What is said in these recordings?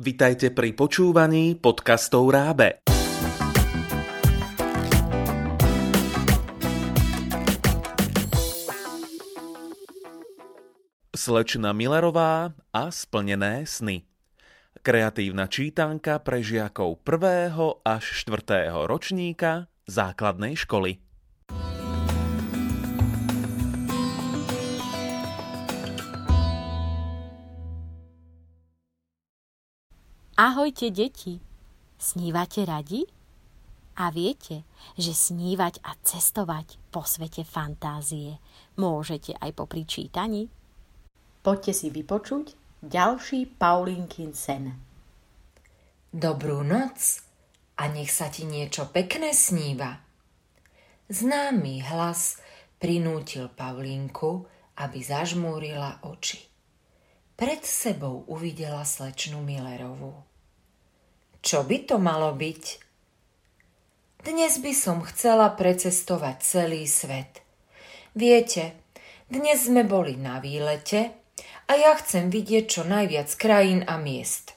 Vitajte pri počúvaní podcastov Rábe. Slečna Millerová a splnené sny. Kreatívna čítanka pre žiakov 1. až 4. ročníka základnej školy. Ahojte, deti! Snívate radi? A viete, že snívať a cestovať po svete fantázie môžete aj po pričítaní? Poďte si vypočuť ďalší Paulínkin sen. Dobrú noc a nech sa ti niečo pekné sníva. Známy hlas prinútil Paulínku, aby zažmúrila oči. Pred sebou uvidela slečnu Millerovú. Čo by to malo byť? Dnes by som chcela precestovať celý svet. Viete, dnes sme boli na výlete a ja chcem vidieť čo najviac krajín a miest.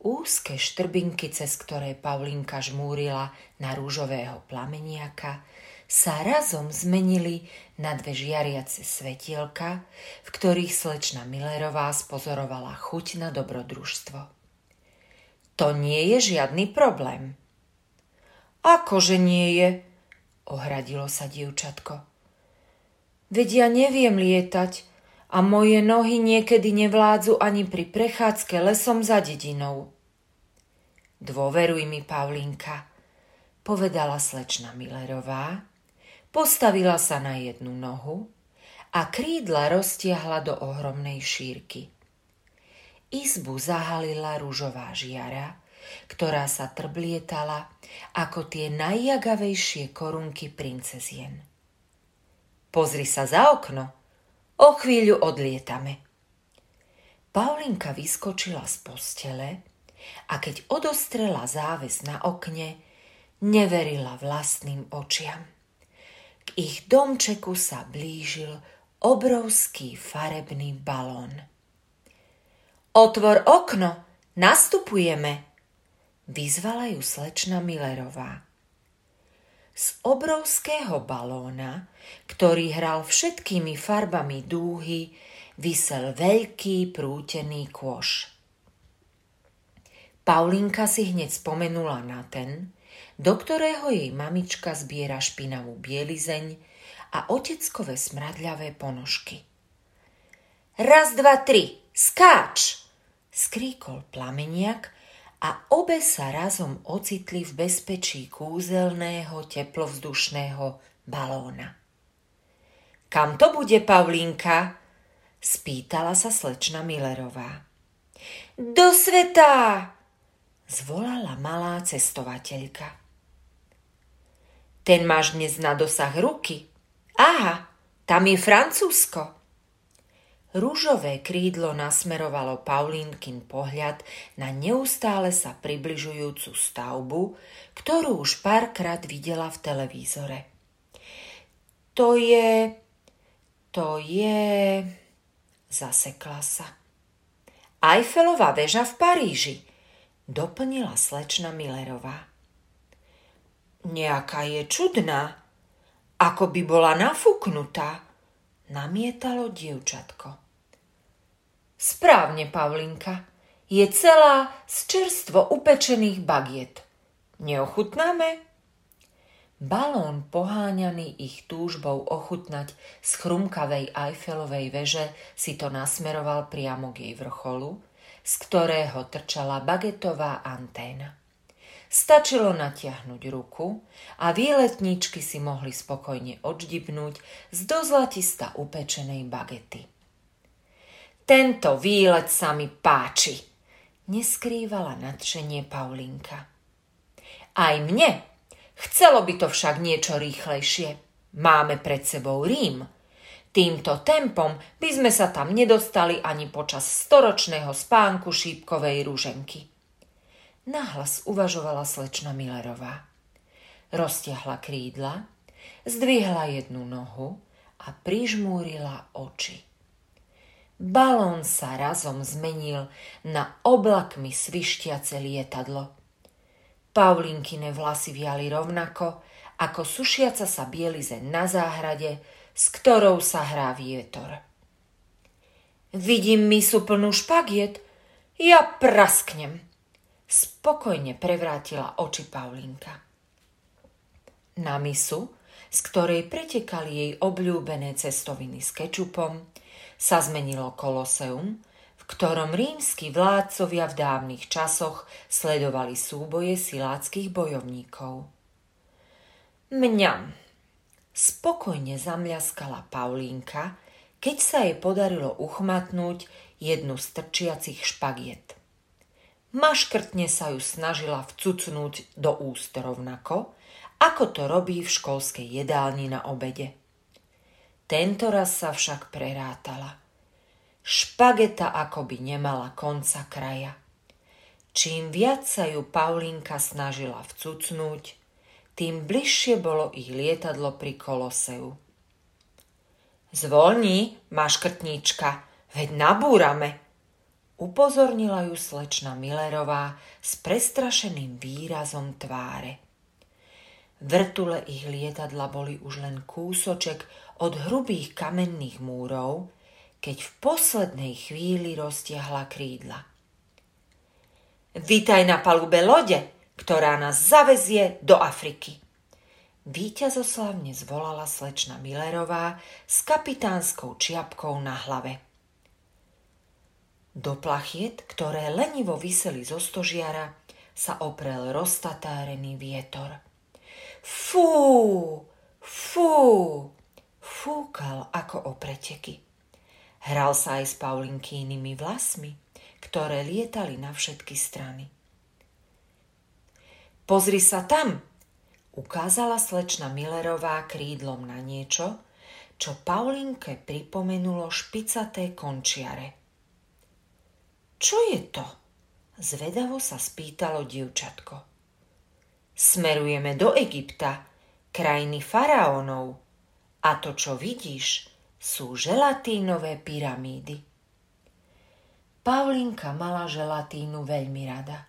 Úzke štrbinky, cez ktoré Paulinka žmúrila na rúžového plameniaka, sa razom zmenili na dve žiariace svetielka, v ktorých slečna Millerová spozorovala chuť na dobrodružstvo. To nie je žiadny problém. Akože nie je, ohradilo sa dievčatko. Veď ja neviem lietať a moje nohy niekedy nevládzu ani pri prechádzke lesom za dedinou. Dôveruj mi, Paulinka, povedala slečna Millerová, postavila sa na jednu nohu a krídla roztiahla do ohromnej šírky. Izbu zahalila rúžová žiara, ktorá sa trblietala ako tie najjagavejšie korunky princezien. Pozri sa za okno, o chvíľu odlietame. Paulinka vyskočila z postele a keď odostrela záves na okne, neverila vlastným očiam. K ich domčeku sa blížil obrovský farebný balón. Otvor okno, nastupujeme, vyzvala ju slečna Millerová. Z obrovského balóna, ktorý hral všetkými farbami dúhy, vysel veľký prútený kôš. Paulinka si hneď spomenula na ten, do ktorého jej mamička zbiera špinavú bielizeň a oteckové smradľavé ponožky. Raz, dva, tri, skáč! Skríkol plameniak a obe sa razom ocitli v bezpečí kúzelného teplovzdušného balóna. Kam to bude, Pavlínka? spýtala sa slečna Millerová. Do sveta! zvolala malá cestovateľka. Ten máš dnes na dosah ruky. Aha, tam je Francúzsko. Rúžové krídlo nasmerovalo Paulínkin pohľad na neustále sa približujúcu stavbu, ktorú už párkrát videla v televízore. To je... to je... zasekla sa. Eiffelová väža v Paríži, doplnila slečna Millerová. Nejaká je čudná, ako by bola nafúknutá, namietalo dievčatko. Správne, Pavlinka. Je celá z čerstvo upečených bagiet. Neochutnáme? Balón poháňaný ich túžbou ochutnať z chrumkavej Eiffelovej veže si to nasmeroval priamo k jej vrcholu, z ktorého trčala bagetová anténa. Stačilo natiahnuť ruku a výletníčky si mohli spokojne odždibnúť z dozlatista upečenej bagety. Tento výlet sa mi páči, neskrývala nadšenie Paulinka. Aj mne. Chcelo by to však niečo rýchlejšie. Máme pred sebou Rím. Týmto tempom by sme sa tam nedostali ani počas storočného spánku šípkovej rúženky. Nahlas uvažovala slečna Millerová. Roztiahla krídla, zdvihla jednu nohu a prižmúrila oči. Balón sa razom zmenil na oblakmi svištiace lietadlo. Paulinkine vlasy viali rovnako, ako sušiaca sa bielizeň na záhrade, s ktorou sa hrá vietor. Vidím misu plnú špagiet, ja prasknem. Spokojne prevrátila oči Paulinka. Na misu, z ktorej pretekali jej obľúbené cestoviny s kečupom, sa zmenilo koloseum, v ktorom rímsky vládcovia v dávnych časoch sledovali súboje siláckých bojovníkov. Mňam. Spokojne zamľaskala Paulínka, keď sa jej podarilo uchmatnúť jednu z trčiacich špagiet. Maškrtne sa ju snažila vcucnúť do úst rovnako, ako to robí v školskej jedálni na obede. Tento raz sa však prerátala. Špageta akoby nemala konca kraja. Čím viac sa ju Paulinka snažila vcucnúť, tým bližšie bolo ich lietadlo pri Koloseu. Zvolni, maškrtníčka, veď nabúrame, upozornila ju slečna Millerová s prestrašeným výrazom tváre. Vrtule ich lietadla boli už len kúsoček od hrubých kamenných múrov, keď v poslednej chvíli roztiahla krídla. Vítaj na palube lode, ktorá nás zavezie do Afriky. Výťazoslavne zvolala slečna Millerová s kapitánskou čiapkou na hlave. Do plachiet, ktoré lenivo vyseli zo stožiara, sa oprel roztatárený vietor. Fú, fú, fúkal ako o preteky. Hral sa aj s Paulinkínnymi vlasmi, ktoré lietali na všetky strany. Pozri sa tam, ukázala slečna Millerová krídlom na niečo, čo Paulinke pripomenulo špicaté končiare. Čo je to? Zvedavo sa spýtalo dievčatko. Smerujeme do Egypta, krajiny faraónov, a to, čo vidíš, sú želatínové pyramídy. Paulinka mala želatínu veľmi rada.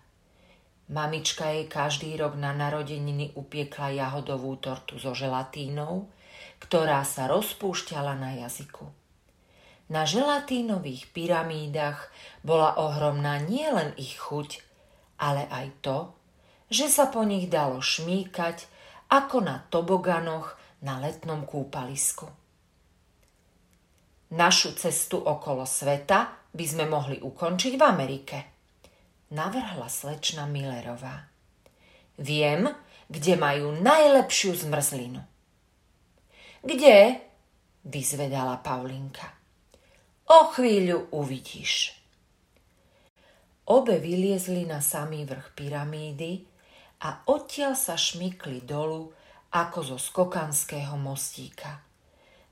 Mamička jej každý rok na narodeniny upiekla jahodovú tortu so želatínou, ktorá sa rozpúšťala na jazyku. Na želatínových pyramídach bola ohromná nielen ich chuť, ale aj to, že sa po nich dalo šmíkať ako na toboganoch na letnom kúpalisku. Našu cestu okolo sveta by sme mohli ukončiť v Amerike, navrhla slečna Millerová. Viem, kde majú najlepšiu zmrzlinu. Kde? vyzvedala Paulinka. O chvíľu uvidíš. Obe vyliezli na samý vrch pyramídy a odtiaľ sa šmykli dolu ako zo skokanského mostíka.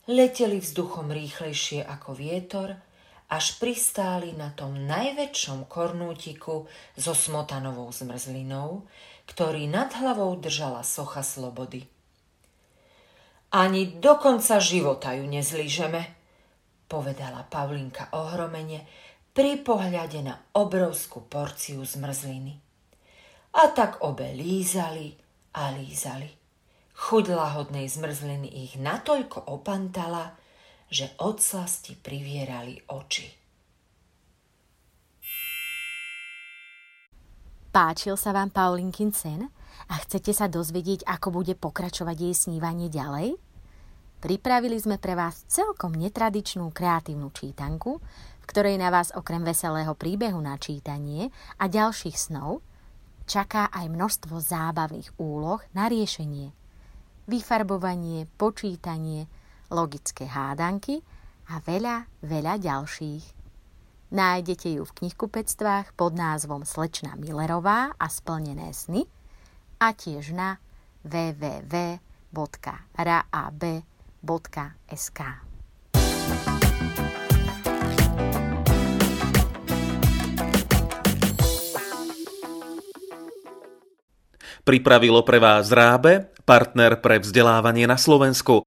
Leteli vzduchom rýchlejšie ako vietor, až pristáli na tom najväčšom kornútiku so smotanovou zmrzlinou, ktorý nad hlavou držala socha slobody. Ani do konca života ju nezlížeme, povedala Pavlinka ohromene pri pohľade na obrovskú porciu zmrzliny. A tak obe lízali a lízali. Chuť lahodnej zmrzliny ich natoľko opantala, že od slasti privierali oči. Páčil sa vám Paulinkin sen a chcete sa dozvedieť, ako bude pokračovať jej snívanie ďalej? Pripravili sme pre vás celkom netradičnú kreatívnu čítanku, v ktorej na vás okrem veselého príbehu na čítanie a ďalších snov čaká aj množstvo zábavných úloh na riešenie – vyfarbovanie, počítanie, logické hádanky a veľa, veľa ďalších. Nájdete ju v knihkupectvách pod názvom Slečna Millerová a splnené sny a tiež na www.rab.sk. Pripravilo pre vás Rábe, partner pre vzdelávanie na Slovensku.